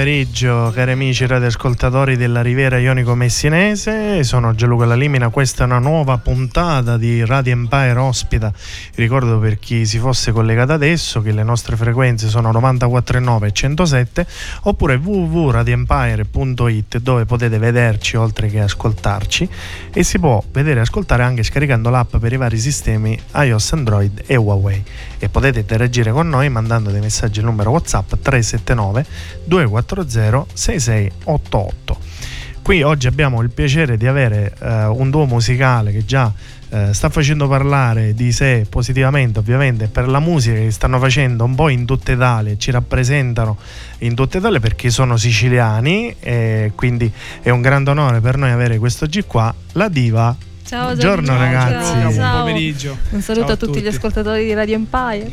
Pomeriggio cari amici radioascoltatori della Riviera Ionico Messinese, sono Gianluca Lalimina, questa è una nuova puntata di Radio Empire ospita, ricordo per chi si fosse collegato adesso che le nostre frequenze sono 94.9 e 107 oppure www.radioempire.it dove potete vederci oltre che ascoltarci. E si può vedere e ascoltare anche scaricando l'app per i vari sistemi iOS, Android e Huawei. E potete interagire con noi mandando dei messaggi al numero WhatsApp 379 240 6688. Qui oggi abbiamo il piacere di avere eh, un duo musicale che già eh, sta facendo parlare di sé positivamente, ovviamente, per la musica che stanno facendo un po' in tutta Italia, ci rappresentano in tutta Italia perché sono siciliani e quindi è un grande onore per noi avere questo G qua, la diva Ciao Buongiorno, ragazzi. Ciao. Buon pomeriggio. Un saluto Ciao a tutti, gli tutti. ascoltatori di Radio Empire.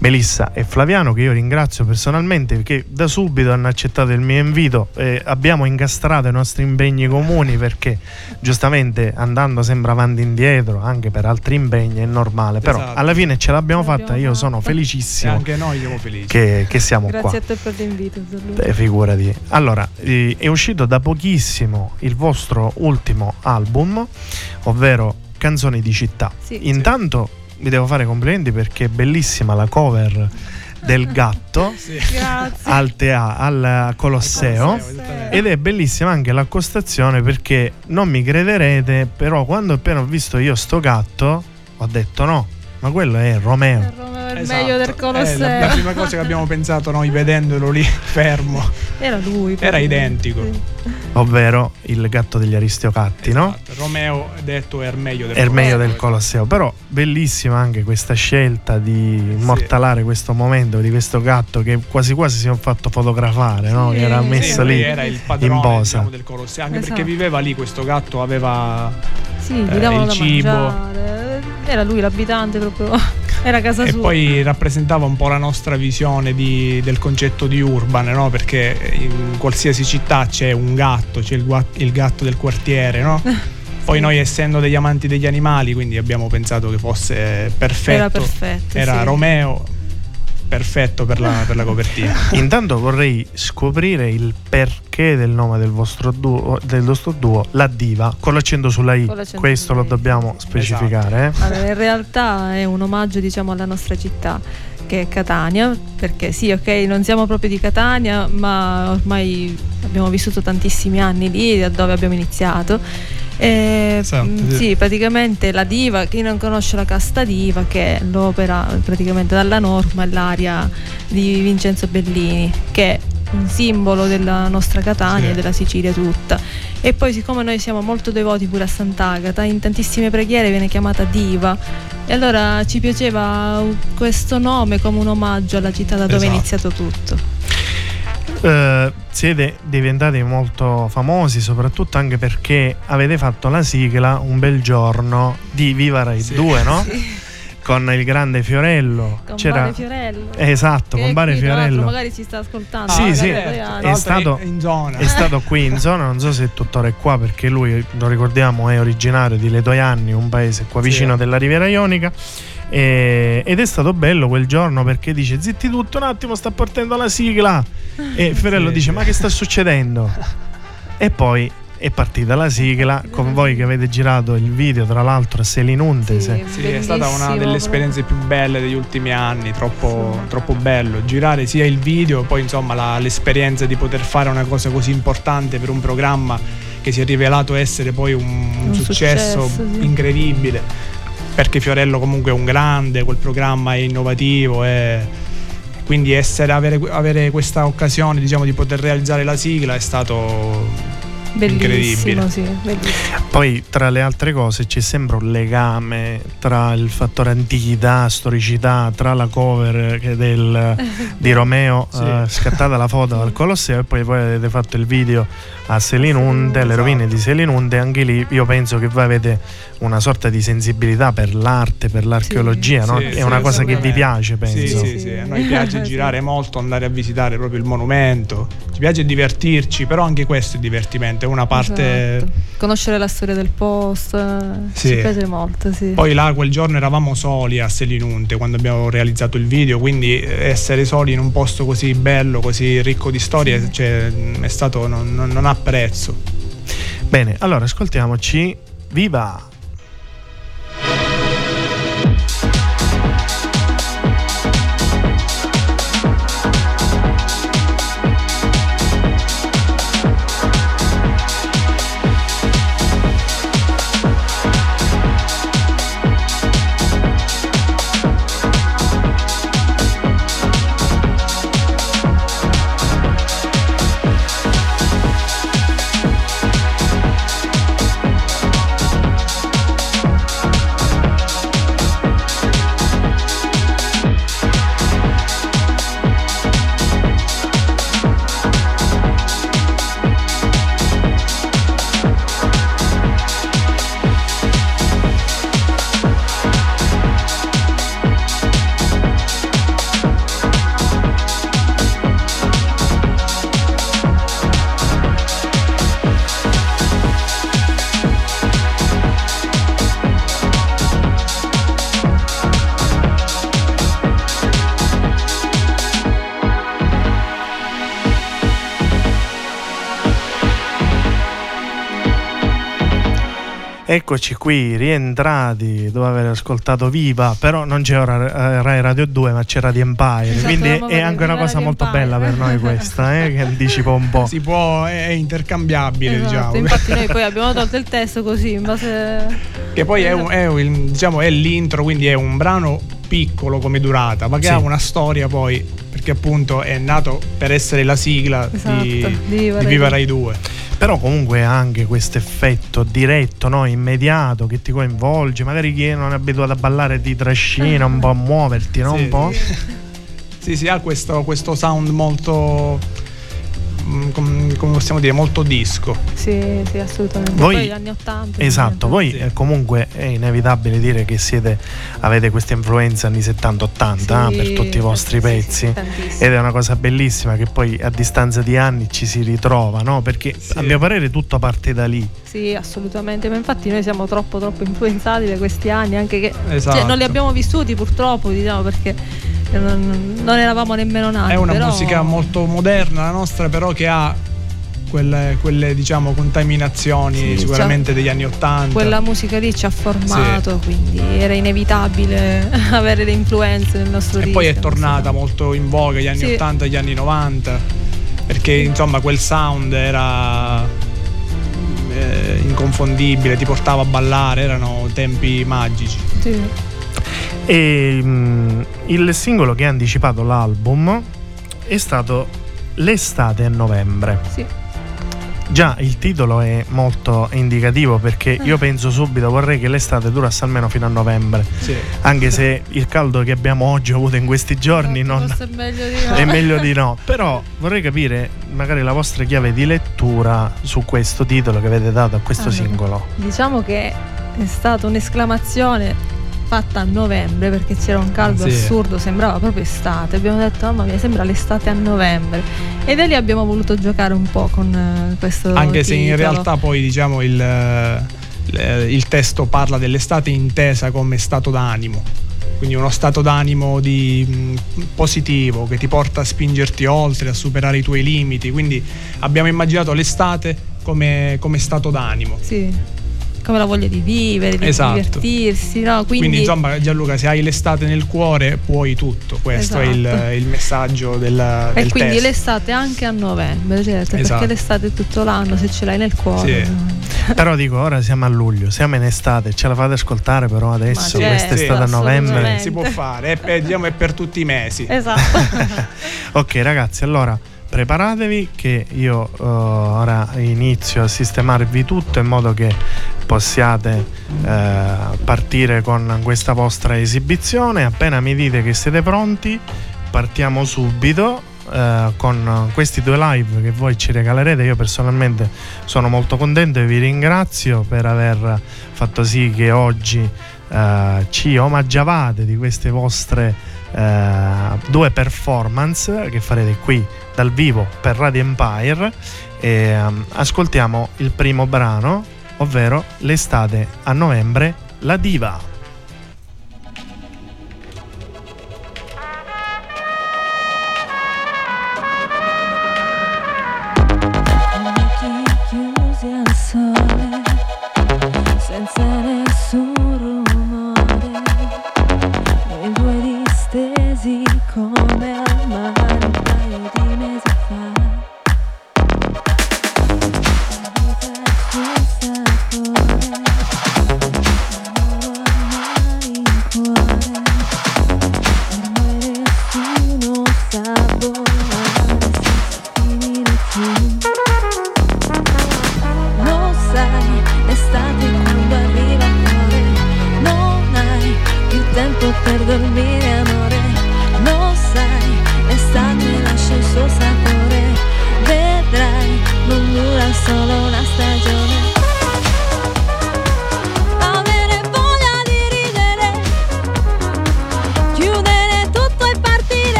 Melissa e Flaviano che io ringrazio personalmente perché da subito hanno accettato il mio invito e abbiamo incastrato i nostri impegni comuni perché giustamente andando sempre avanti e indietro anche per altri impegni è normale però Esatto. alla fine ce l'abbiamo L'abbiamo fatta io sono fatta. E felicissimo anche noi siamo felici. che, che siamo Grazie qua a te per l'invito. Eh, figurati allora eh, è uscito da pochissimo il vostro ultimo album ovvero Canzoni di città Sì. intanto vi devo fare complimenti perché è bellissima la cover del gatto Sì. Al, tea- al Colosseo. Colosseo. Ed è bellissima anche l'accostazione perché non mi crederete, però quando appena ho visto io sto gatto, ho detto no, ma quello è Romeo. Il Romeo Esatto. Vermelho del È la, Colosseo. la prima cosa che abbiamo pensato noi vedendolo lì fermo. Era lui. Era praticamente. identico. Sì. Ovvero il gatto degli Aristoccatti, no? Esatto. Romeo detto Ermeglio del Ermeglio del Colosseo. Colosseo. Però bellissima anche questa scelta di immortalare questo momento di questo gatto che quasi quasi si è fatto fotografare, no? Sì. Che era Sì, messo lui lì era il padrone in posa. diciamo, del Colosseo, anche Esatto. perché viveva lì questo gatto aveva Sì, Eh, il cibo. mangiare. Era lui l'abitante proprio. Era casa e sua. poi rappresentava un po' la nostra visione di- del concetto di urban, no? perché in qualsiasi città c'è un gatto, c'è il, il gatto del quartiere, no? Poi noi essendo degli amanti degli animali, quindi abbiamo pensato che fosse perfetto. Era perfetto. Era sì. Romeo, perfetto per la, per la copertina. Intanto vorrei scoprire il perché del nome del vostro duo, del vostro duo La Diva, con l'accento sulla I. L'accento Questo lo I. dobbiamo specificare. eh. Allora, in realtà è un omaggio diciamo alla nostra città che è Catania, perché sì, ok, non siamo proprio di Catania, ma ormai abbiamo vissuto tantissimi anni lì, da dove abbiamo iniziato. E, Esatto, sì. sì, praticamente la diva, chi non conosce la casta diva, che è l'opera praticamente dalla norma, l'aria di Vincenzo Bellini, che un simbolo della nostra Catania Sì. e della Sicilia tutta. E poi siccome noi siamo molto devoti pure a Sant'Agata, in tantissime preghiere viene chiamata diva. E allora ci piaceva questo nome come un omaggio alla città da dove è Esatto. iniziato tutto. Eh, siete diventati molto famosi, soprattutto anche perché avete fatto la sigla un bel giorno di Viva Rai Sì. 2, no? con il grande Fiorello. Con C'era... Bare Fiorello. Esatto, Che con Bare Fiorello. Magari ci sta ascoltando. Sì, Ah, sì, due è stato- l'altro in zona. È stato qui in zona, non so se tuttora è qua perché lui, lo ricordiamo, è originario di Letoianni, un paese qua Sì. vicino della Riviera Ionica. E- ed è stato bello quel giorno perché dice zitti tutto un attimo sta partendo la sigla e Fiorello Sì, dice sì. ma che sta succedendo e poi è partita la sigla con voi che avete girato il video tra l'altro a Selinundese Sì, Sì, è stata una delle esperienze più belle degli ultimi anni, troppo, Sì. troppo bello. Girare sia il video, poi insomma la- l'esperienza di poter fare una cosa così importante per un programma che si è rivelato essere poi un, un successo, successo, sì. incredibile. Perché Fiorello comunque è un grande, quel programma è innovativo e quindi essere, avere, avere questa occasione diciamo, di poter realizzare la sigla è stato Bellissimo, incredibile. sì, bellissimo. Poi, tra le altre cose, c'è sempre un legame tra il fattore antichità, storicità, tra la cover del, di Romeo, Sì. eh, scattata la foto al Colosseo, e poi, poi avete fatto il video a Selinunde, le Esatto. rovine di Selinunde. Anche lì io penso che voi avete una sorta di sensibilità per l'arte, per l'archeologia, Sì, no? sì, È sì, una cosa che vi piace, penso. Sì, sì, sì, a noi piace Sì. girare molto, andare a visitare proprio il monumento. Ci piace divertirci, però anche questo è divertimento, è una parte... Esatto. Conoscere la storia del post, Sì. ci piace molto, sì. Poi là quel giorno eravamo soli a Selinunte quando abbiamo realizzato il video, quindi eh, essere soli in un posto così bello, così ricco di storie, cioè, è stato, non, non- non ha prezzo. Bene, allora ascoltiamoci. Viva! Eccoci qui, rientrati dopo aver ascoltato Viva, però non c'è ora eh, Rai Radio 2 ma c'è Radio Empire, Esatto, quindi è anche una cosa Radio molto Empire. bella per noi questa, eh, che anticipa un po'. Si può, è, intercambiabile, Esatto, diciamo. Infatti noi poi abbiamo tolto il testo così in base... Che poi è, un- è un- diciamo, è l'intro, quindi è un brano piccolo come durata, ma che Sì. ha una storia poi, perché appunto è nato per essere la sigla Esatto, di, di Viva di Rai Viva 2. Rai 2. Però comunque ha anche questo effetto diretto, no? immediato, che ti coinvolge, magari chi non è abituato a ballare ti trascina un po' a muoverti, no? Sì, un po'. Sì, sì, ha questo, questo sound molto, come possiamo dire, molto disco. Sì, sì, assolutamente. Voi- Poi gli anni 80. Esatto, voi Sì. eh, comunque è inevitabile dire che siete, avete questa influenza anni 70-80 Sì, eh, per tutti i vostri sì, pezzi. Ed è una cosa bellissima che poi a distanza di anni ci si ritrova, no? Perché Sì. a mio parere tutto parte da lì. Sì, assolutamente, ma infatti noi siamo troppo troppo influenzati da questi anni, anche che Esatto. cioè, non li abbiamo vissuti purtroppo, diciamo, perché non, non eravamo nemmeno nati. È una però- musica molto moderna la nostra, però che ha quelle, quelle, diciamo contaminazioni Sì, sicuramente degli anni 80. Quella musica lì ci ha formato, quindi era inevitabile avere le influenze nel nostro e poi è tornata so. molto in voga gli anni Sì. 80 gli anni 90 perché insomma quel sound era eh, inconfondibile ti portava a ballare erano tempi magici Sì. E mm, il singolo che ha anticipato l'album è stato L'estate a novembre. Sì. Già il titolo è molto indicativo perché io penso subito vorrei che l'estate durasse almeno fino a novembre, sì. anche se il caldo che abbiamo oggi avuto in questi giorni non, Forse è meglio di no. è meglio di no. Però vorrei capire magari la vostra chiave di lettura su questo titolo che avete dato a questo Allora. singolo. Diciamo che è stata un'esclamazione fatta a novembre perché c'era un caldo Sì. assurdo, sembrava proprio estate. Abbiamo detto, mamma mia, sembra l'estate a novembre. E da lì abbiamo voluto giocare un po' con eh, questo Anche se in titolo. realtà poi diciamo il, eh, il testo parla dell'estate intesa come stato d'animo. Quindi uno stato d'animo di, mh, positivo che ti porta a spingerti oltre, a superare i tuoi limiti. Quindi abbiamo immaginato l'estate come, come stato d'animo. Sì. Come la voglia di vivere, di Esatto. divertirsi, no? Quindi, Quindi, insomma Gianluca se hai l'estate nel cuore puoi tutto, questo è il, Esatto. il messaggio del, e del quindi testo. l'estate anche a novembre, certo, Esatto. perché l'estate è tutto l'anno, se ce l'hai nel cuore. Sì. Però dico, ora siamo a luglio, siamo in estate, ce la fate ascoltare però adesso, Ma questa certo, estate a novembre. si può fare, è, per- diciamo, è per tutti i mesi. Esatto. Ok ragazzi, allora preparatevi che io eh, ora inizio a sistemarvi tutto in modo che possiate eh, partire con questa vostra esibizione. Appena mi dite che siete pronti, partiamo subito. eh, con questi due live che voi ci regalerete io personalmente sono molto contento e vi ringrazio per aver fatto sì che oggi ci omaggiavate di queste vostre eh, due performance che farete qui dal vivo per Radio Empire. E ehm, ascoltiamo il primo brano ovvero l'estate a novembre la diva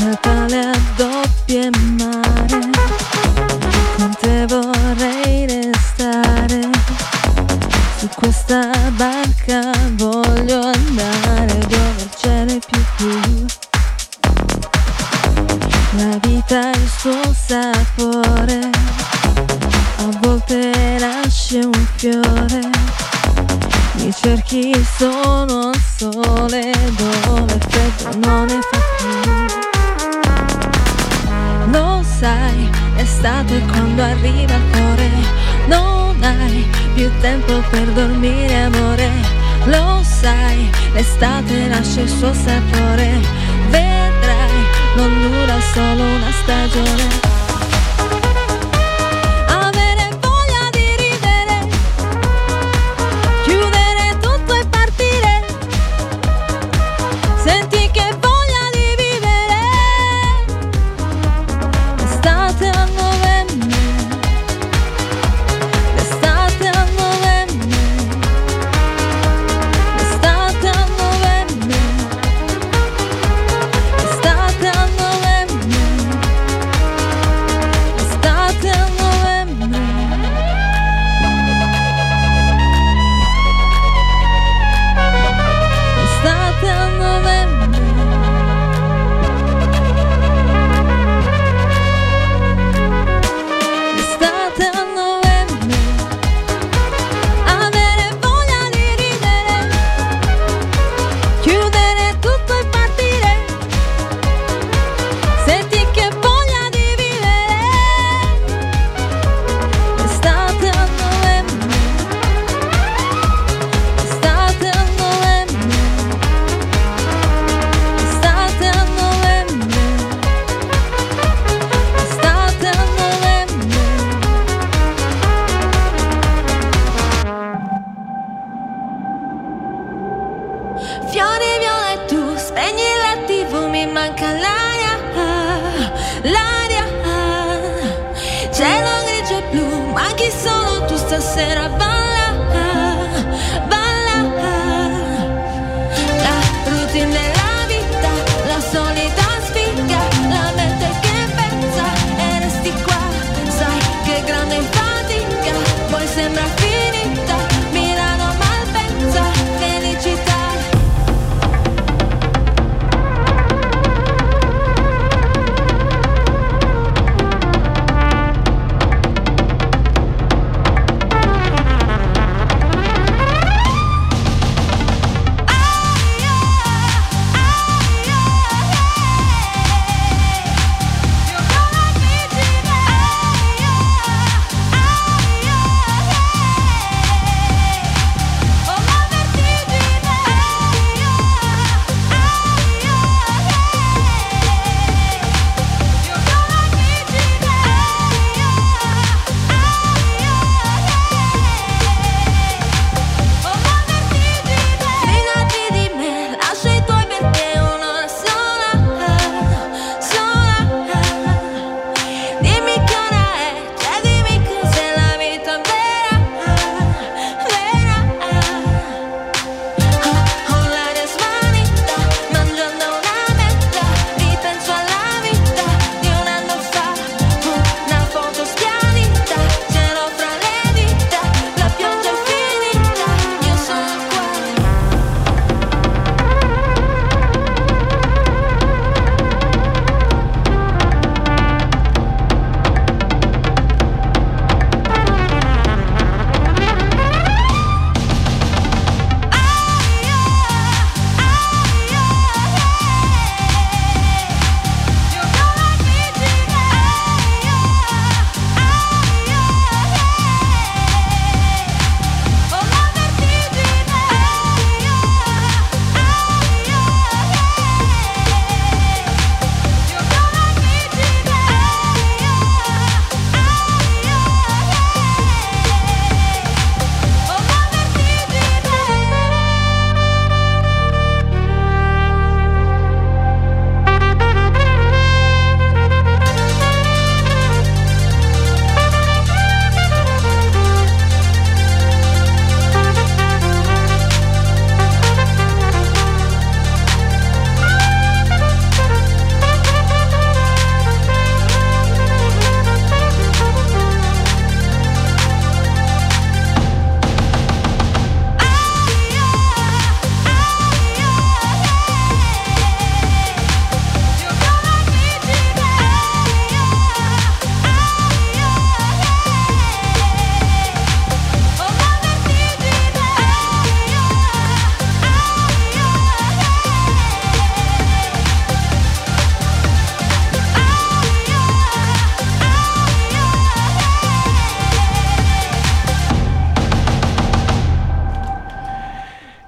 Natale a doppie mare,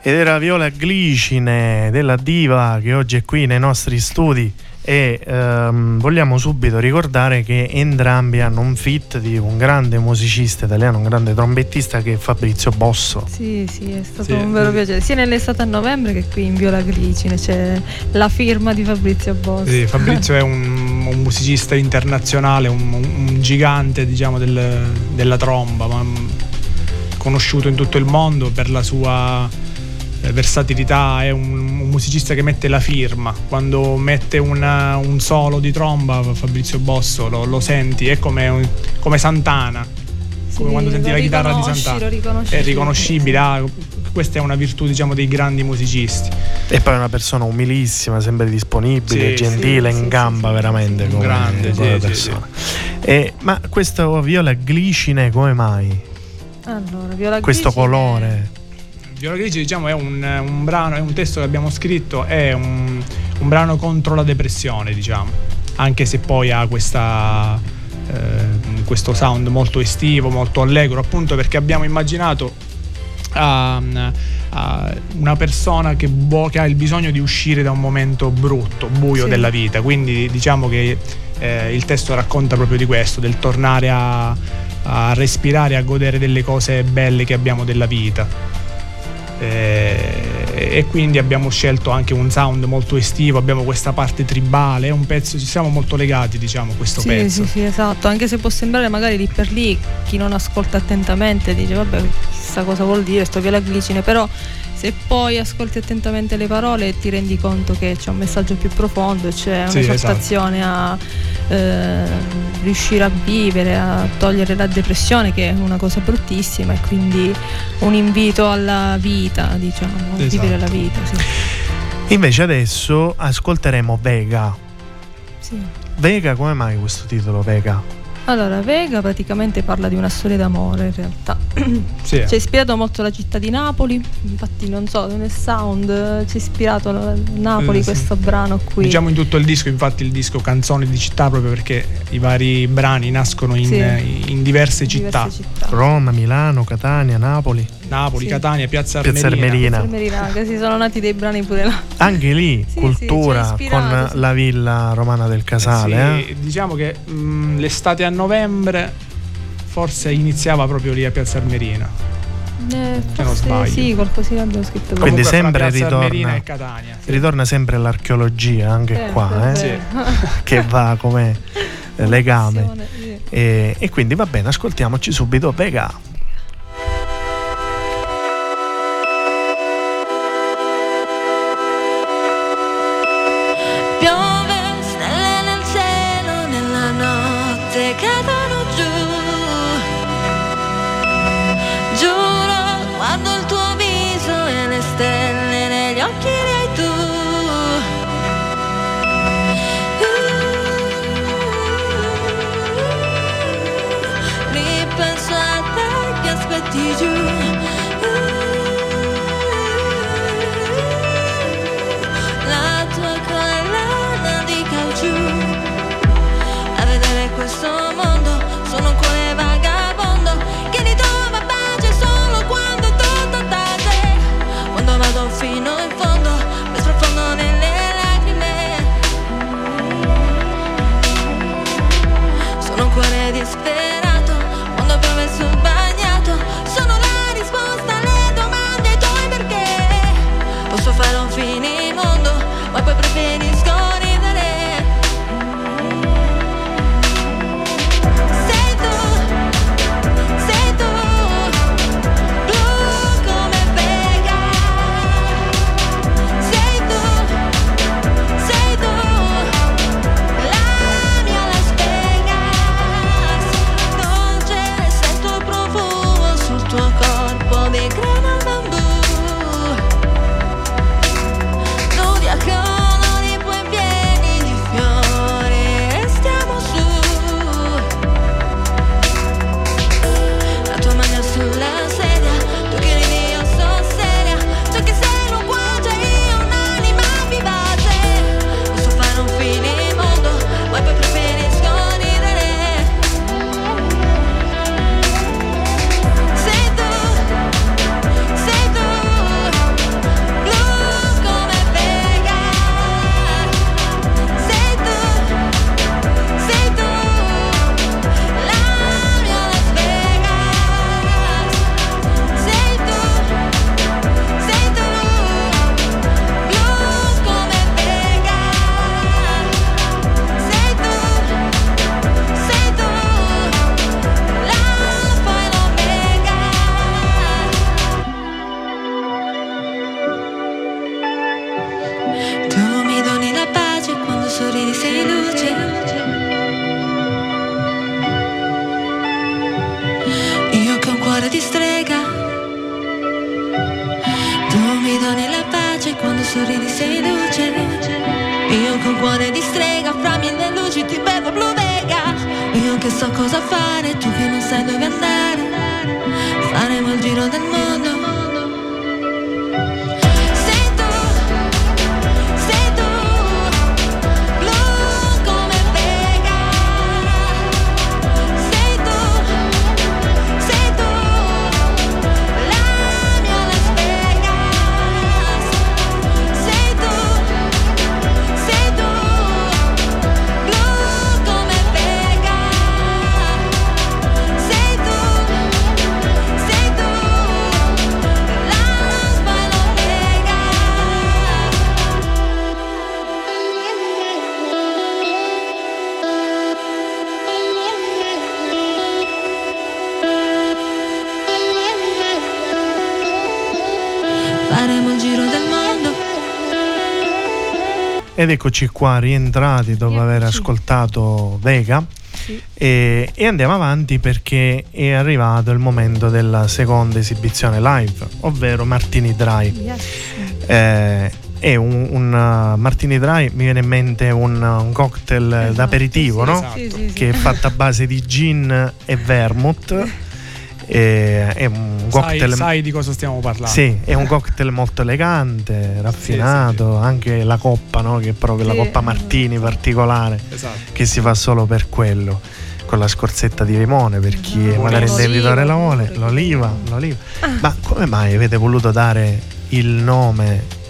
Ed era Viola Glicine della Diva che oggi è qui nei nostri studi e ehm, vogliamo subito ricordare che entrambi hanno un fit di un grande musicista italiano, un grande trombettista che è Fabrizio Bosso. Sì, sì, è stato Sì. un vero piacere. Sia nell'estate a novembre che qui in Viola Glicine c'è la firma di Fabrizio Bossi. Sì, Fabrizio è un, un musicista internazionale, un, un gigante diciamo, del- della tromba, ma, mm, conosciuto in tutto il mondo per la sua versatilità, è un, un musicista che mette la firma, quando mette una- un solo di tromba Fabrizio Bosso lo, lo senti, è come, un- come Santana, come Sì, quando senti la chitarra di Santana. È riconoscibile, ah, questa è una virtù diciamo, dei grandi musicisti. E poi è una persona umilissima, sempre disponibile, Sì, gentile, sì, in gamba sì, veramente come, Grande, come sì, sì, persona. E- ma questa Viola Glicine come mai? Allora, Viola Questo Glicine- colore? Viola Grigi diciamo è un, un brano, è un testo che abbiamo scritto, è un, un brano contro la depressione diciamo, anche se poi ha questa, eh, questo sound molto estivo, molto allegro, appunto perché abbiamo immaginato a, a una persona che, vo- che ha il bisogno di uscire da un momento brutto, buio Sì. della vita, quindi diciamo che eh, il testo racconta proprio di questo, del tornare a, a respirare, a godere delle cose belle che abbiamo della vita. Eh, e quindi abbiamo scelto anche un sound molto estivo, abbiamo questa parte tribale, è un pezzo, ci siamo molto legati diciamo a questo sì, pezzo. Sì, sì, esatto, anche se può sembrare magari lì per lì chi non ascolta attentamente dice vabbè chissà cosa vuol dire sto via la glicine, però se poi ascolti attentamente le parole ti rendi conto che c'è un messaggio più profondo, c'è Sì, un'esortazione a eh, riuscire a vivere, a togliere la depressione che è una cosa bruttissima e quindi un invito alla vita, diciamo, a Esatto. vivere la vita. Sì. Invece adesso ascolteremo Vega. Sì. Vega, come mai questo titolo Vega? Allora, Vega praticamente parla di una storia d'amore in realtà. Sì, eh. Ci ha ispirato molto la città di Napoli, infatti non so, nel sound eh, ci ha ispirato Napoli Eh, sì. questo brano qui. Diciamo in tutto il disco, infatti il disco Canzoni di città proprio perché i vari brani nascono in, Sì. in diverse città. Diverse città. Roma, Milano, Catania, Napoli. Napoli, Sì. Catania, Piazza Piazza Armerina. Armerina. Infermeria, che si sono nati dei brani pure là. Anche lì, Sì, cultura con sì. la villa romana del Casale. Sì, eh? Diciamo che mh, l'estate a novembre forse iniziava proprio lì a Piazza Armerina. Eh, non forse sbaglio. Sì, qualcosina abbiamo scritto Quindi sempre Piazza ritorna- e Catania. sì. Ritorna sempre l'archeologia anche Eh, qua, eh? Sì. che va come legame. E, e quindi va bene, ascoltiamoci subito Vega. Luce. Io un cuore di strega, fra mille luci ti bevo blu vega. Io che so cosa fare, tu che non sai dove andare. Faremo il giro del mondo. Ed eccoci qua rientrati dopo Eccoci. aver ascoltato Vega Sì. e, e andiamo avanti perché è arrivato il momento della seconda esibizione live, ovvero Martini Dry. Yes. Eh, è un, un, uh, Martini Dry, mi viene in mente un, un cocktail Esatto, d'aperitivo, sì, no? Esatto. Sì. Che è fatto a base di gin e vermouth. E- è un Sai, cocktail sai di cosa stiamo parlando? sì, è un cocktail molto elegante, raffinato, anche la coppa, no? che è proprio la Sì. coppa Martini particolare, Esatto. che si fa solo per quello, con la scorzetta di limone, per chi Esatto. magari L'oliva intenditore la vuole, l'oliva, l'oliva. Ma come mai avete voluto dare il nome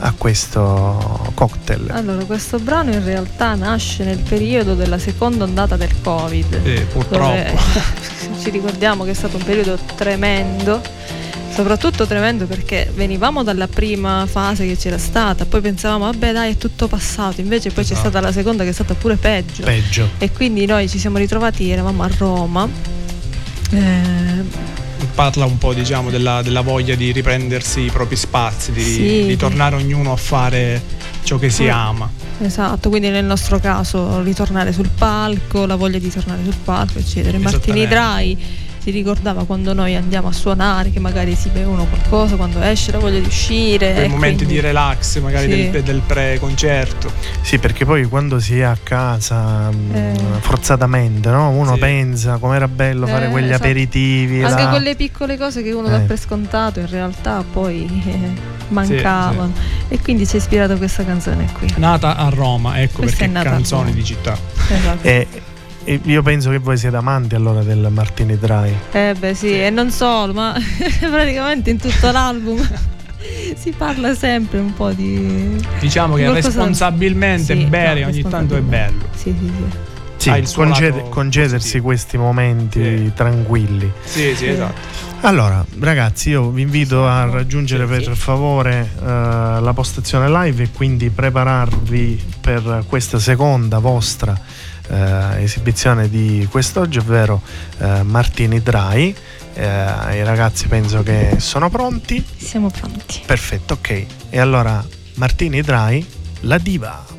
a questo cocktail? Allora, questo brano in realtà nasce nel periodo della seconda ondata del Covid. Sì, purtroppo. ci ricordiamo che è stato un periodo tremendo, soprattutto tremendo perché venivamo dalla prima fase che c'era stata, poi pensavamo vabbè dai è tutto passato, invece poi c'è Esatto. stata la seconda che è stata pure peggio. Peggio. E quindi noi ci siamo ritrovati, eravamo a Roma. eh, Parla un po', diciamo, della, della voglia di riprendersi i propri spazi, di, Sì. di tornare ognuno a fare ciò che si Mm. ama. Esatto, quindi nel nostro caso ritornare sul palco, la voglia di tornare sul palco, eccetera. Martini Esattamente. Si ricordava quando noi andiamo a suonare, che magari si bevono qualcosa, quando esce la voglia di uscire. Quei momenti quindi- di relax, magari Sì. del, del pre-concerto. Sì, perché poi quando si è a casa mh, Eh. forzatamente, no? uno Sì. pensa com'era bello fare Eh, quegli esatto. aperitivi. Anche là. quelle piccole cose che uno dà Eh. per scontato in realtà poi eh, mancavano. E quindi ci ha ispirato questa canzone qui. Nata a Roma, ecco Questa perché è nata Roma. di città. Esatto. E, e io penso che voi siete amanti allora del Martini Dry. Eh beh sì, e non solo, ma praticamente in tutto l'album si parla sempre un po' di... Diciamo che responsabilmente Sì, bere no, ogni tanto è bello. Sì, sì, sì. Sì, Ha il suo concede- concedersi positivo. questi momenti Sì. tranquilli. Sì, sì, esatto. Allora, ragazzi, io vi invito a raggiungere Sì, per sì. favore eh, la postazione live e quindi prepararvi per questa seconda vostra eh, esibizione di quest'oggi, ovvero eh, Martini Dry. Eh, I ragazzi penso che sono pronti. Siamo pronti. Perfetto, ok. E allora Martini Dry, la diva.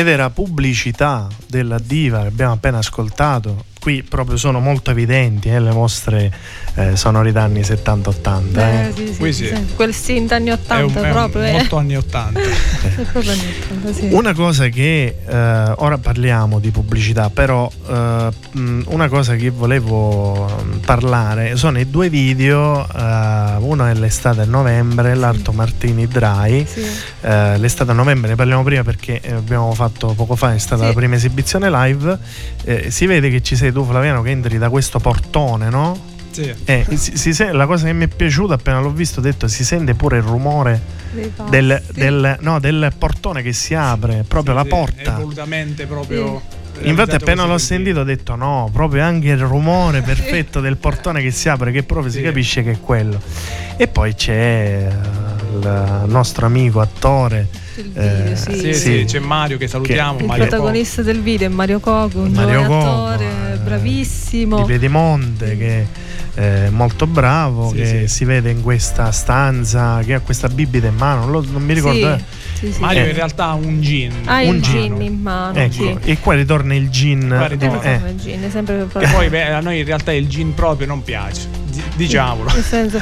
Ed era pubblicità della diva che abbiamo appena ascoltato. Qui proprio sono molto evidenti eh, le vostre eh, sonorità anni 70-80. Beh, eh. sì, sì, sì, sì. Quel synth anni È 80 un- è un- proprio. eh. molto anni 80. È proprio anni 80, sì. Una cosa che eh, ora parliamo di pubblicità, però eh, mh, una cosa che volevo mh, parlare sono i due video, eh, uno è l'estate a novembre, l'Arto Martini Dry. Sì. Eh, l'estate a novembre ne parliamo prima perché eh, abbiamo fatto poco fa, è stata Sì. la prima esibizione live. Eh, si vede che ci sei tu, Flaviano, che entri da questo portone, no? Sì. Eh, si- si sen- la cosa che mi è piaciuta appena l'ho visto, ho detto si sente pure il rumore del, del- no, del portone che si apre, proprio la Sì, porta. È volutamente proprio. Infatti appena l'ho sentito ho detto no, proprio anche il rumore perfetto del portone che si apre, che proprio si Sì. capisce che è quello. E poi c'è eh, il nostro amico attore, Il video, eh, sì. Sì, sì, Sì. c'è Mario che salutiamo. Il Mario protagonista del video è Mario Coco, un Mario giovane Coco, attore, eh, bravissimo. di Piedimonte, che è molto bravo, Sì, che sì. si vede in questa stanza, che ha questa bibita in mano, non, lo- non mi ricordo. Sì, eh. Sì, sì. Mario Eh. in realtà ha un gin. Ha un gin. in mano. Ecco, sì. e qua ritorna il gin. Qua ritorna. Eh, Il gin, è sempre per E poi beh, a noi in realtà il gin proprio non piace. Di- Diciamolo. Nel senso,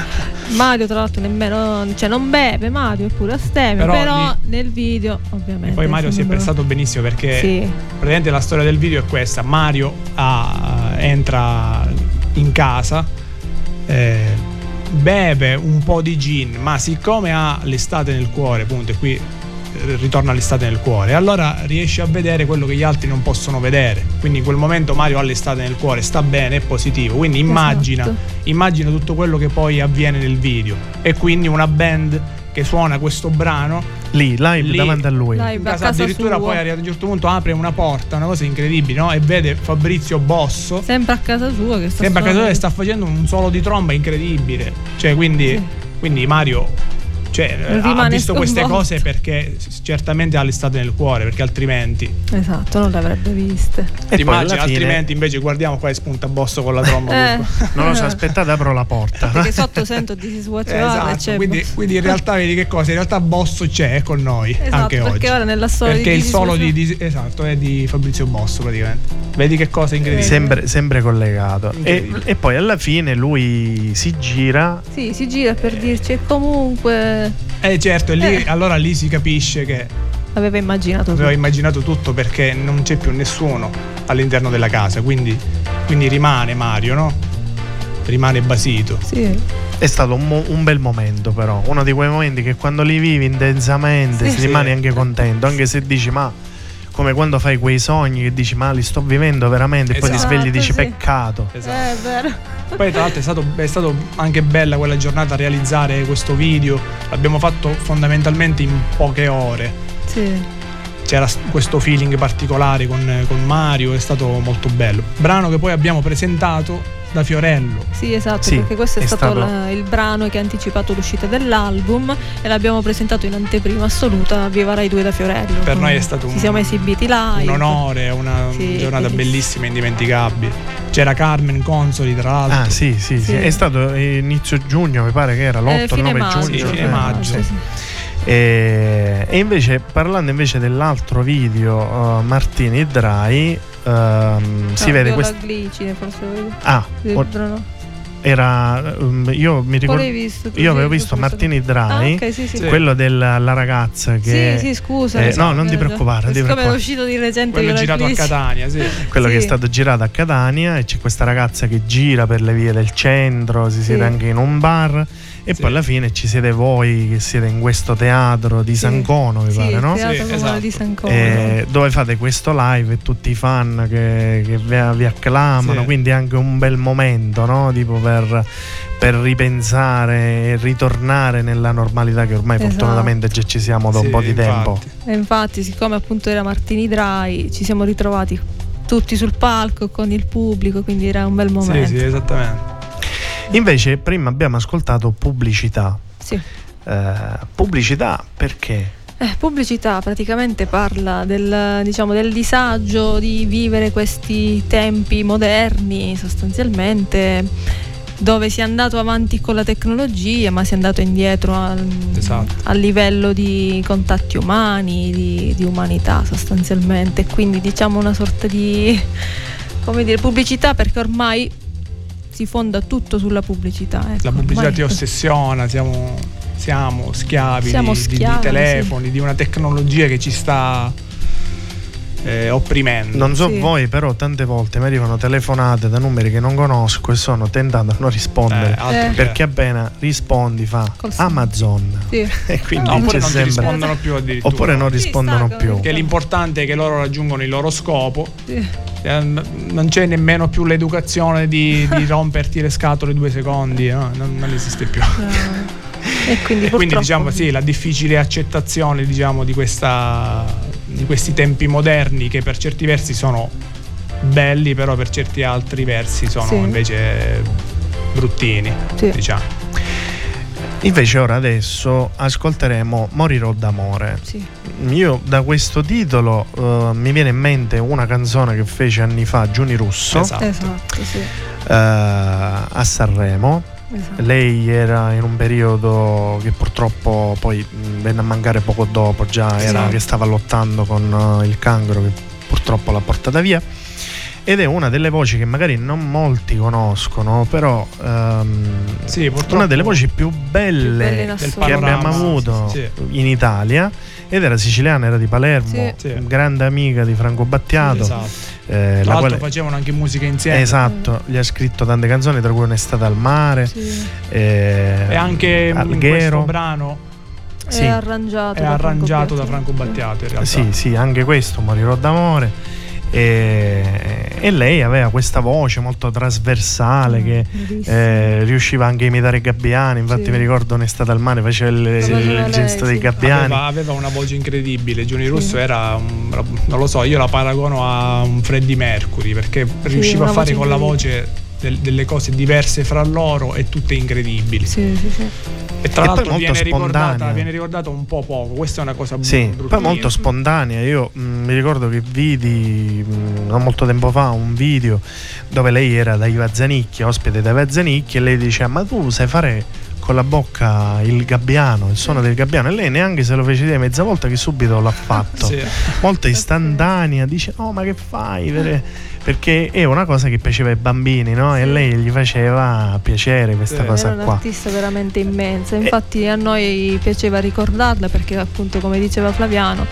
Mario tra l'altro nemmeno cioè non beve Mario è pure astemio Però però, lì- nel video ovviamente Poi Mario si è prestato benissimo perché sì praticamente la storia del video è questa. Mario ha- entra in casa, eh, beve un po' di gin, ma siccome ha l'estate nel cuore, appunto, e qui ritorna l'estate nel cuore, allora riesce a vedere quello che gli altri non possono vedere. Quindi in quel momento Mario ha l'estate nel cuore, sta bene, è positivo. Quindi immagina, Esatto. immagina tutto quello che poi avviene nel video. E quindi una band che suona questo brano lì, live Lì- davanti a lui. Live. in a casa casa addirittura sua. poi a un certo punto apre una porta, una cosa incredibile, no? E vede Fabrizio Bosso sempre a casa sua che sta sempre a casa sua suonando. e sta facendo un solo di tromba incredibile. Cioè, quindi, Sì. quindi Mario cioè, ha Rimane visto queste cose perché certamente ha l'estate nel cuore, perché altrimenti esatto non le avrebbe viste E ti immagini, fine, altrimenti invece guardiamo qua e spunta Bosso con la tromba. Eh. non lo so, aspettate, apro la porta. perché sotto sento This is what you are e Esatto, c'è quindi, quindi in realtà vedi che cosa? In realtà Bosso c'è con noi Esatto, anche oggi. perché ora nella storia Perché di il solo di, di- esatto, è di Fabrizio Bosso praticamente. Vedi che cosa incredibile. sempre, sempre collegato. E, Incredibile. e poi alla fine lui si gira. sì si gira per dirci e comunque Eh certo, e lì, Eh. allora lì si capisce che aveva immaginato aveva tutto. immaginato tutto perché non c'è più nessuno all'interno della casa, quindi, quindi rimane Mario, no? Rimane basito. sì È stato un, mo- un bel momento, però. Uno di quei momenti che quando li vivi intensamente Sì. si Sì. rimane anche contento. Anche se dici, ma come quando fai quei sogni che dici, ma li sto vivendo veramente. E poi ti Esatto. svegli e dici, Sì. peccato. Esatto. Eh, è vero Poi tra l'altro è stato, è stato anche bella quella giornata realizzare questo video. L'abbiamo fatto fondamentalmente in poche ore. sì C'era questo feeling particolare con, con Mario, è stato molto bello. Brano che poi abbiamo presentato da Fiorello. Sì, esatto, Sì, perché questo è, è stato, stato- la- il brano che ha anticipato l'uscita dell'album e l'abbiamo presentato in anteprima assoluta a Viva Rai 2 da Fiorello. Per noi è stato Ci un- siamo esibiti live. Un onore, una Sì, giornata bellissima e indimenticabile. C'era Carmen Consoli, tra l'altro. Ah, sì, sì, sì, Sì. È stato inizio giugno, mi pare che era Eh, l'8 il fine 9 maggio. giugno. Sì, fine Eh. maggio. sì, sì. E, e invece, parlando invece dell'altro video, uh, Martini Dry, ehm, si No, vede Viola questo. Glicine, forse. Ah, Il o- brano. era. um, io mi ricordo. Visto? Io avevo visto Martini Dry, Ah, ok, sì, sì. Quello della la ragazza che. Sì, sì, scusa. Eh, esatto, no, non ti ragione. preoccupare, non ti Siccome preoccupare. è uscito di recente Quello girato a Glicine. Catania, sì. quello Sì. che è stato girato a Catania e c'è questa ragazza che gira per le vie del centro, si siede anche in un bar e Sì. poi alla fine ci siete voi che siete in questo teatro di Sì. Sancono, mi Sì, pare, no? Teatro Sì, Comune esatto. di San Como. Eh, dove fate questo live e tutti i fan che, che vi, vi acclamano, Sì. quindi anche un bel momento, no? Tipo per, per ripensare e ritornare nella normalità che ormai Esatto. fortunatamente già ci siamo da un Sì, po' di tempo. infatti. E infatti, siccome appunto era Martini Dry, ci siamo ritrovati tutti sul palco con il pubblico, quindi era un bel Sì, momento. sì, esattamente. Invece prima abbiamo ascoltato pubblicità. Sì. Eh, pubblicità perché? Eh, pubblicità praticamente parla del, diciamo, del disagio di vivere questi tempi moderni sostanzialmente dove si è andato avanti con la tecnologia, ma si è andato indietro al, Esatto. a livello di contatti umani, di, di umanità sostanzialmente. Quindi diciamo una sorta di come dire, pubblicità perché ormai si fonda tutto sulla pubblicità. ecco. La pubblicità Ormai- ti ossessiona, siamo, siamo schiavi, Siamo di, di- di schiavi, telefoni, di una tecnologia che ci sta eh, opprimendo. Non so Sì. voi, però tante volte mi arrivano telefonate da numeri che non conosco e sono tentato a non rispondere. Eh, Eh. Perché appena rispondi fa Col- Amazon Sì. e quindi No, oppure non rispondono più addirittura. oppure non rispondono più. Che l'importante è che loro raggiungono il loro scopo. Sì. Eh, Non c'è nemmeno più l'educazione di, di romperti le scatole due secondi, no? non, non esiste più. E quindi, E quindi diciamo sì, la difficile accettazione diciamo, di, questa, di questi tempi moderni che per certi versi sono belli, però per certi altri versi sono Sì. invece bruttini, Sì. diciamo. Invece ora adesso ascolteremo Morirò d'amore. Sì. Io da questo titolo eh, mi viene in mente una canzone che fece anni fa Giuni Russo Esatto. Esatto, sì. eh, a Sanremo. Esatto. Lei era in un periodo che purtroppo poi venne a mancare poco dopo, già era Sì. che stava lottando con eh, il cancro che purtroppo l'ha portata via. Ed è una delle voci che magari non molti conoscono, però ehm, Sì, una delle voci più belle, Più belle che abbiamo avuto sì. in Italia ed era siciliana, era di Palermo, grande amica di Franco Battiato. Esatto. Eh, Tra quale- facevano anche musica insieme. esatto, gli ha scritto tante canzoni, tra cui Un'estate al mare, Sì. eh, E anche in questo Alghero. brano Sì. È arrangiato, è da Franco arrangiato da Battiato. Franco Battiato in realtà. Sì, sì, anche questo, Morirò d'amore. E, e lei aveva questa voce molto trasversale che Bellissimo. eh, riusciva anche a imitare Gabbiani. Infatti, Sì. mi ricordo Un'estate al mare, faceva il, il gesto dei sì. Gabbiani. Aveva, aveva una voce incredibile. Giuni Russo Sì. era un- non lo so, io la paragono a un Freddie Mercury perché riusciva a fare con la voce del- delle cose diverse fra loro e tutte incredibili. Sì, sì, sì. E tra E l'altro viene ricordata, viene ricordata un po' poco. Questa è una cosa Sì, bruttina. poi molto spontanea. Io mh, mi ricordo che vidi mh, non molto tempo fa un video dove lei era da Iva Zanicchi, ospite da Iva Zanicchi, e lei diceva: Ma tu sai fare con la bocca il gabbiano, il suono del gabbiano? E lei neanche se lo fece dire mezza volta che subito l'ha fatto. Sì. Molto istantanea, dice: No, ma che fai? Per- Perché è una cosa che piaceva ai bambini, no? E Sì. lei gli faceva piacere questa Sì. cosa Era qua. un'artista veramente immensa. Infatti a noi piaceva ricordarla perché appunto come diceva Flaviano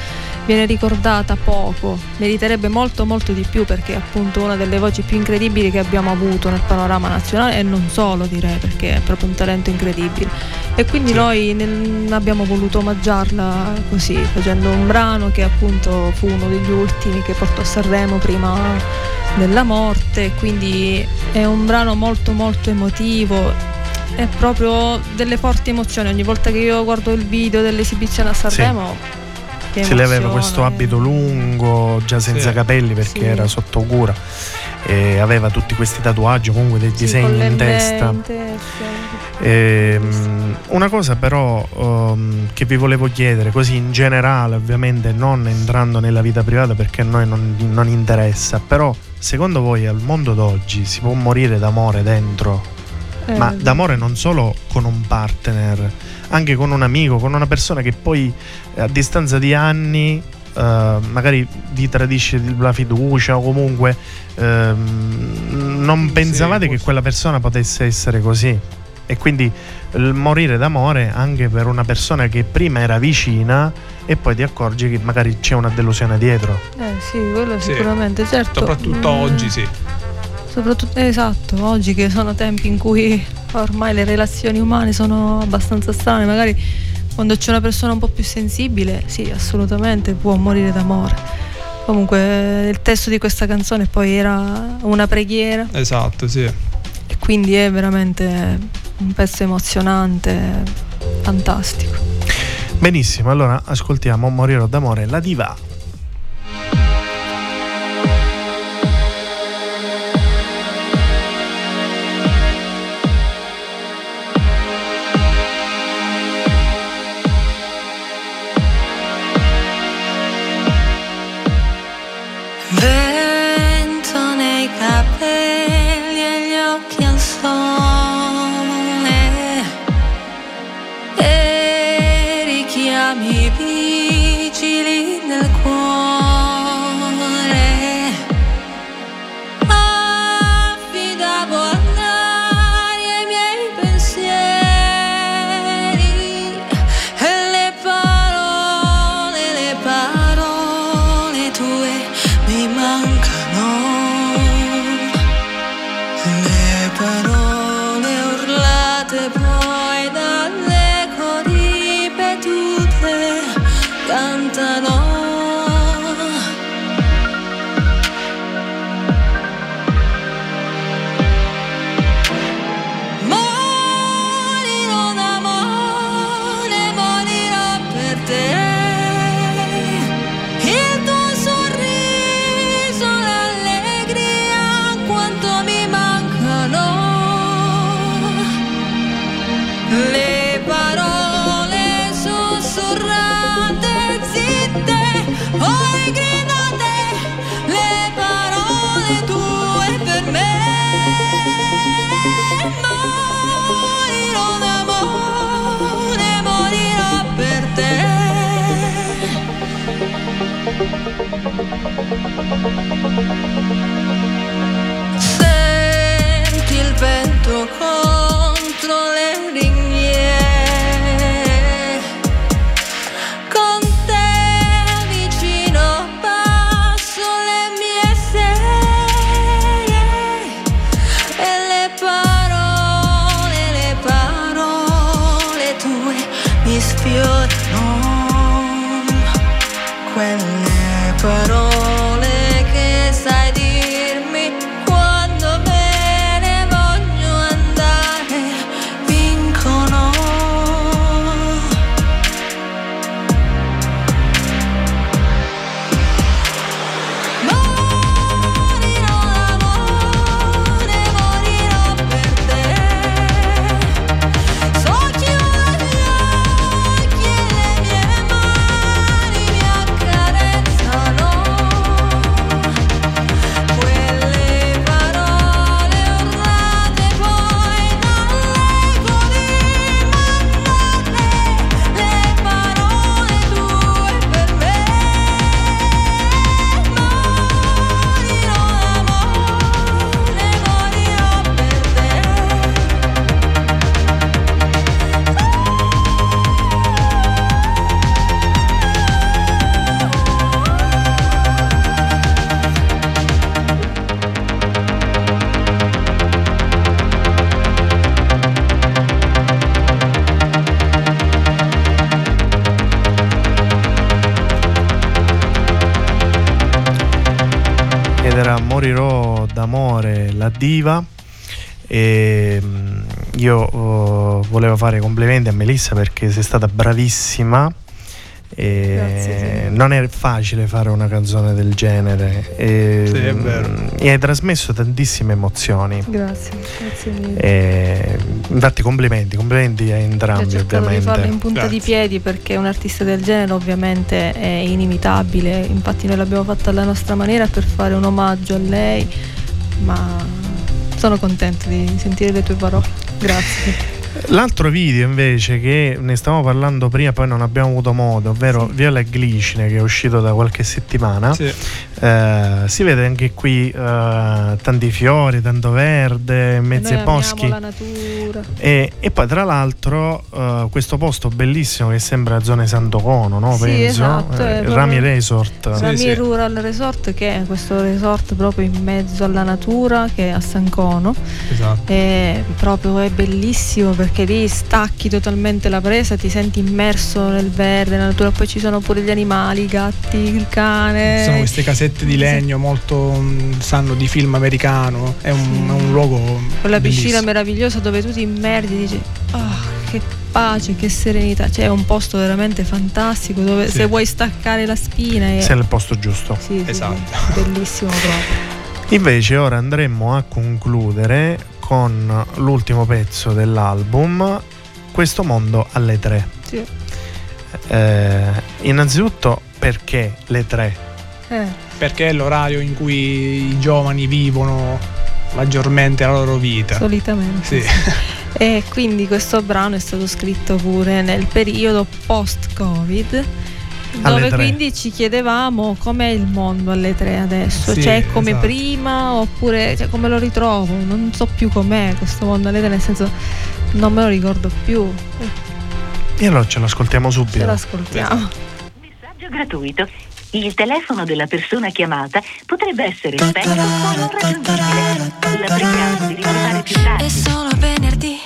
viene ricordata poco, meriterebbe molto molto di più perché è appunto una delle voci più incredibili che abbiamo avuto nel panorama nazionale e non solo direi perché è proprio un talento incredibile. E quindi Sì. noi nel- abbiamo voluto omaggiarla così, facendo un brano che appunto fu uno degli ultimi che portò a Sanremo prima della morte, quindi è un brano molto molto emotivo, è proprio delle forti emozioni, ogni volta che io guardo il video dell'esibizione a Sanremo che Se lei aveva questo abito lungo, già senza Sì. capelli perché Sì. era sotto cura, e aveva tutti questi tatuaggi, comunque dei Sì, disegni in testa. in testa. Ehm, una cosa però ehm, che vi volevo chiedere, così in generale, ovviamente non entrando nella vita privata perché a noi non, non interessa, però secondo voi al mondo d'oggi si può morire d'amore dentro? Eh, Ma d'amore non solo con un partner, anche con un amico, con una persona che poi eh, a distanza di anni eh, magari vi tradisce la fiducia o comunque ehm, non Sì, pensavate che forse. quella persona potesse essere così. E quindi il morire d'amore anche per una persona che prima era vicina e poi ti accorgi che magari c'è una delusione dietro. Eh sì, quello Sì. sicuramente, certo. Soprattutto Mm, oggi sì. Soprattutto, esatto, oggi che sono tempi in cui ormai le relazioni umane sono abbastanza strane, magari quando c'è una persona un po' più sensibile, sì, assolutamente può morire d'amore. Comunque il testo di questa canzone poi era una preghiera Esatto, sì. e quindi è veramente un pezzo emozionante, fantastico. Benissimo, allora ascoltiamo Morirò d'amore, la diva. Diva e mm, io oh, volevo fare complimenti a Melissa perché sei stata bravissima Grazie, sì. non è facile fare una canzone del genere e, Sì, è vero. mm, e hai trasmesso tantissime emozioni Grazie, grazie mille. E, infatti complimenti complimenti a Ho entrambi cercato di farlo in ovviamente punta di Grazie. piedi perché un artista del genere ovviamente è inimitabile, infatti noi l'abbiamo fatto alla nostra maniera per fare un omaggio a lei, ma sono contenta di sentire le tue parole. Grazie. L'altro video invece che ne stavamo parlando prima, poi non abbiamo avuto modo, ovvero Sì. Viola e Glicine che è uscito da qualche settimana. Sì. Eh, si vede anche qui eh, tanti fiori, tanto verde, mezzi Noi boschi. amiamo la natura. E, e poi tra l'altro eh, questo posto bellissimo che sembra zone Santo Cono, no? Sì, Penso. esatto, è Eh, proprio- Rami Resort. Rami. Rural Resort che è questo resort proprio in mezzo alla natura che è a San Cono Esatto. e proprio è bellissimo perché lì stacchi totalmente la presa, ti senti immerso nel verde, nella natura, poi ci sono pure gli animali, i gatti, il cane. Sono queste casette di legno molto mm, sanno di film americano. È un, Sì. è un luogo. Quella piscina bellissimo. meravigliosa dove tu ti immergi e dici "Ah, che pace, che serenità. Cioè è un posto veramente fantastico dove Sì. se vuoi staccare la spina è Sei nel posto giusto. sì, sì, Esatto. sì, bellissimo proprio. Invece ora andremo a concludere con l'ultimo pezzo dell'album, Questo mondo alle tre. Sì. Eh, innanzitutto perché le tre? Eh, Perché è l'orario in cui i giovani vivono maggiormente la loro vita. solitamente. Sì. E quindi questo brano è stato scritto pure nel periodo post-Covid. Alle quindi ci chiedevamo com'è il mondo alle tre adesso, Sì, cioè come esatto. prima oppure cioè, come lo ritrovo, non so più com'è questo mondo alle tre, nel senso non me lo ricordo più, E allora ce l'ascoltiamo ce subito. l'ascoltiamo. Messaggio gratuito. Il telefono della persona chiamata potrebbe essere spento o non raggiungibile. La preghiamo di ritornare più È tardi. solo venerdì,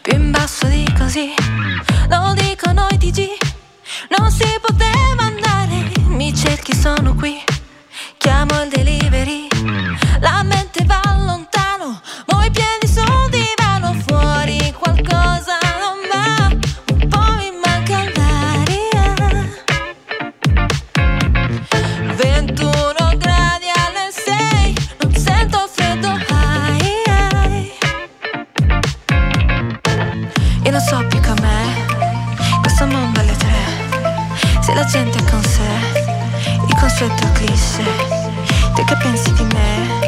più in basso di così. Lo dicono i TG, non si poteva andare. Mi cerchi, sono qui. Chiamo il delivery. La mente va lontano, mo i piedi consueto cliché. Tu che pensi di me?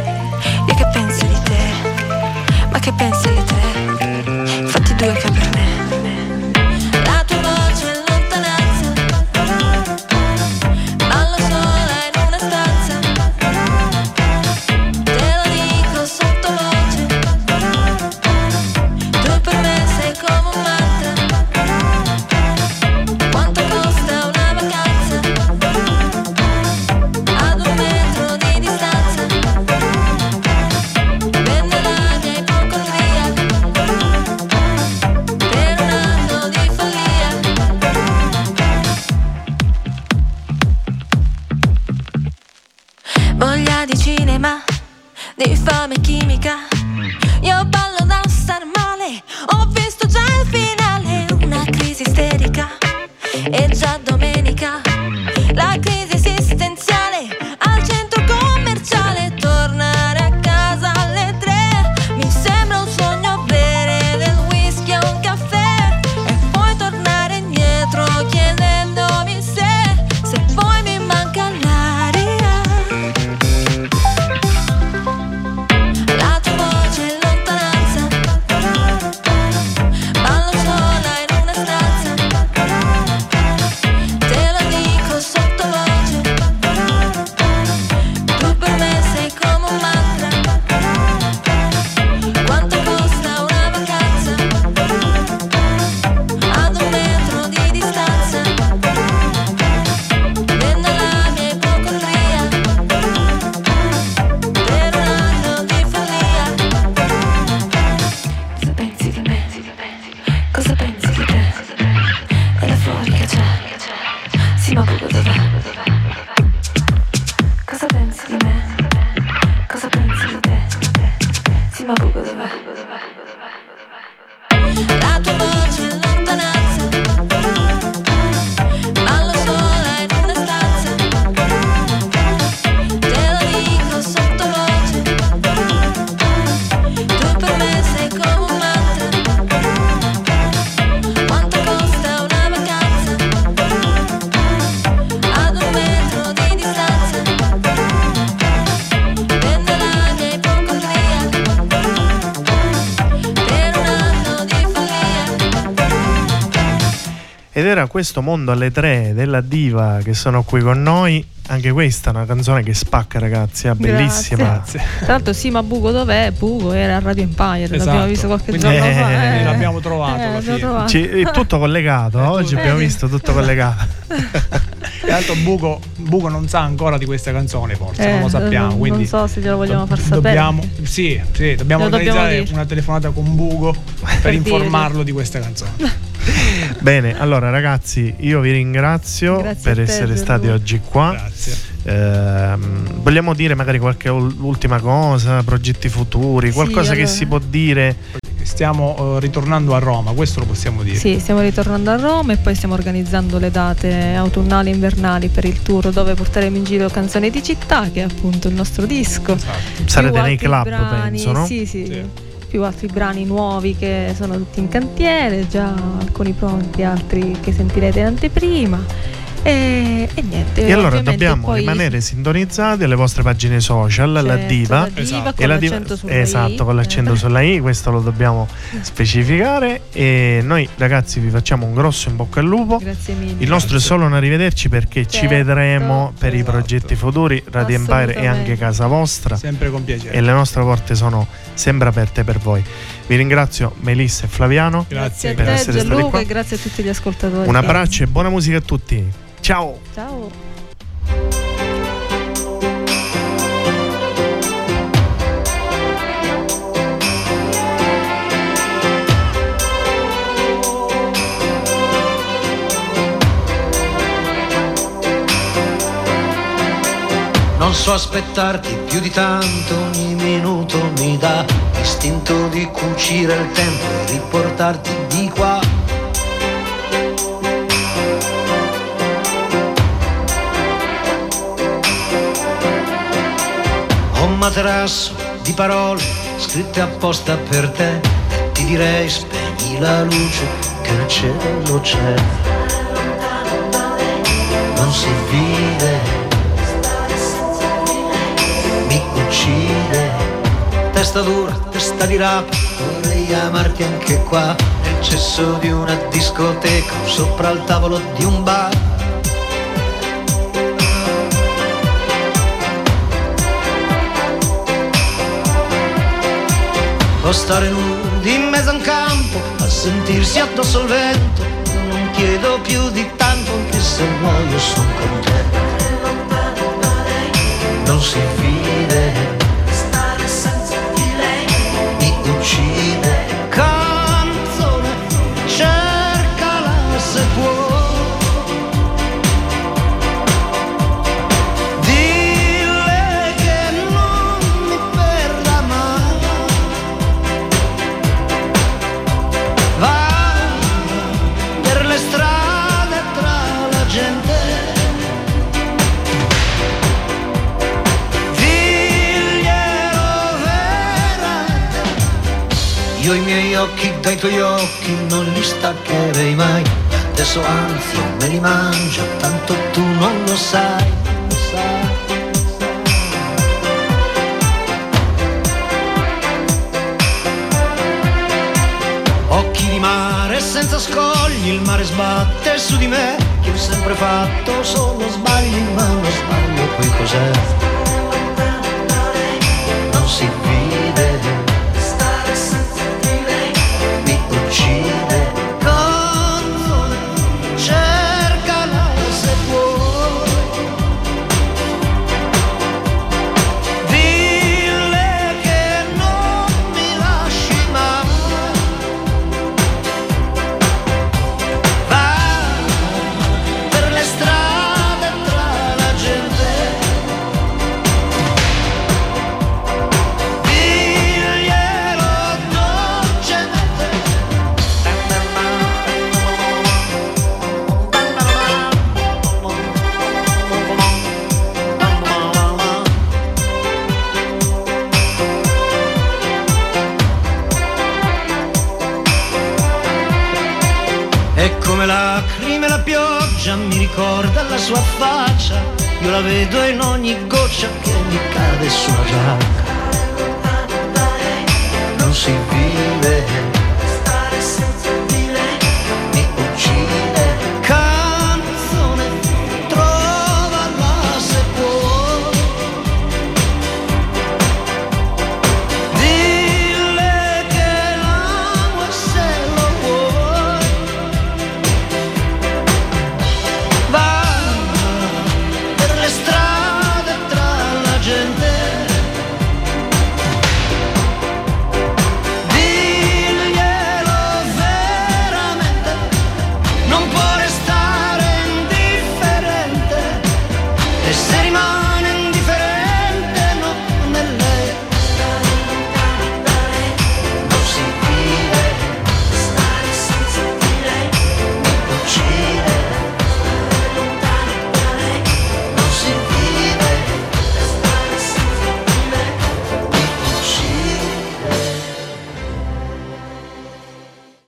Questo mondo alle tre della diva che sono qui con noi. Anche questa è una canzone che spacca, ragazzi, è bellissima. Grazie. Tra l'altro sì, ma Buco dov'è? Buco era a Radio Empire, Esatto. l'abbiamo visto qualche Quindi, giorno eh, fa. eh, l'abbiamo trovato fine. trovato. Ci- è tutto collegato, oggi tutto. abbiamo visto tutto collegato. Tra l'altro Buco, Buco non sa ancora di questa canzone forse, Eh, non lo sappiamo. non- quindi non so se glielo vogliamo far sapere. Dobbiamo, sì, sì, dobbiamo Lo dobbiamo organizzare dire. una telefonata con Buco per, Per informarlo di questa canzone. Bene, allora ragazzi, io vi ringrazio Grazie per te, essere Gianluca. stati oggi qua. Grazie. Ehm, vogliamo dire magari qualche ul- ultima cosa, progetti futuri, Sì, qualcosa che allora. si può dire? Stiamo eh, ritornando a Roma, questo lo possiamo dire. Sì, stiamo ritornando a Roma e poi stiamo organizzando le date autunnali e invernali per il tour dove porteremo in giro canzoni di città, che è appunto il nostro disco. Esatto. Sarete nei club, brani, penso, no? Sì, sì, Sì. Più altri brani nuovi che sono tutti in cantiere, già alcuni pronti, altri che sentirete in anteprima. E, e niente. E allora dobbiamo poi- rimanere sintonizzati alle vostre pagine social, la certo, diva. La diva Esatto. con E la diva- l'accento sulla esatto, I. con l'accento Eh. sulla I, questo lo dobbiamo specificare. E noi ragazzi vi facciamo un grosso in bocca al lupo. Grazie mille. Il nostro è solo un arrivederci perché ci Certo. vedremo per i Esatto. progetti futuri, Radio Empire e Assolutamente. anche casa vostra. Sempre con piacere. E le nostre porte sono sempre aperte per voi. Vi ringrazio Melissa e Flaviano. Grazie a per te essere stati Gianluca qua. e grazie a tutti gli ascoltatori. Un abbraccio e buona musica a tutti. Ciao! Ciao. Non so aspettarti più di tanto, ogni minuto mi dà l'istinto di cucire il tempo e riportarti di qua. Un materasso di parole scritte apposta per te. Ti direi spegni la luce che nel cielo c'è. Non si vive mi uccide. Testa dura, testa di rapa, vorrei amarti anche qua, nel cesso di una discoteca, sopra il tavolo di un bar. O stare nudi in mezzo a un campo, a sentirsi addosso al vento, non chiedo più di tanto, anche se muoio sono contento non si fide. Occhi dai tuoi occhi non li staccherei mai Adesso anzi me li mangio tanto tu non lo sai. Occhi di mare senza scogli, il mare sbatte su di me, che ho sempre fatto solo sbagli, ma lo sbaglio poi cos'è?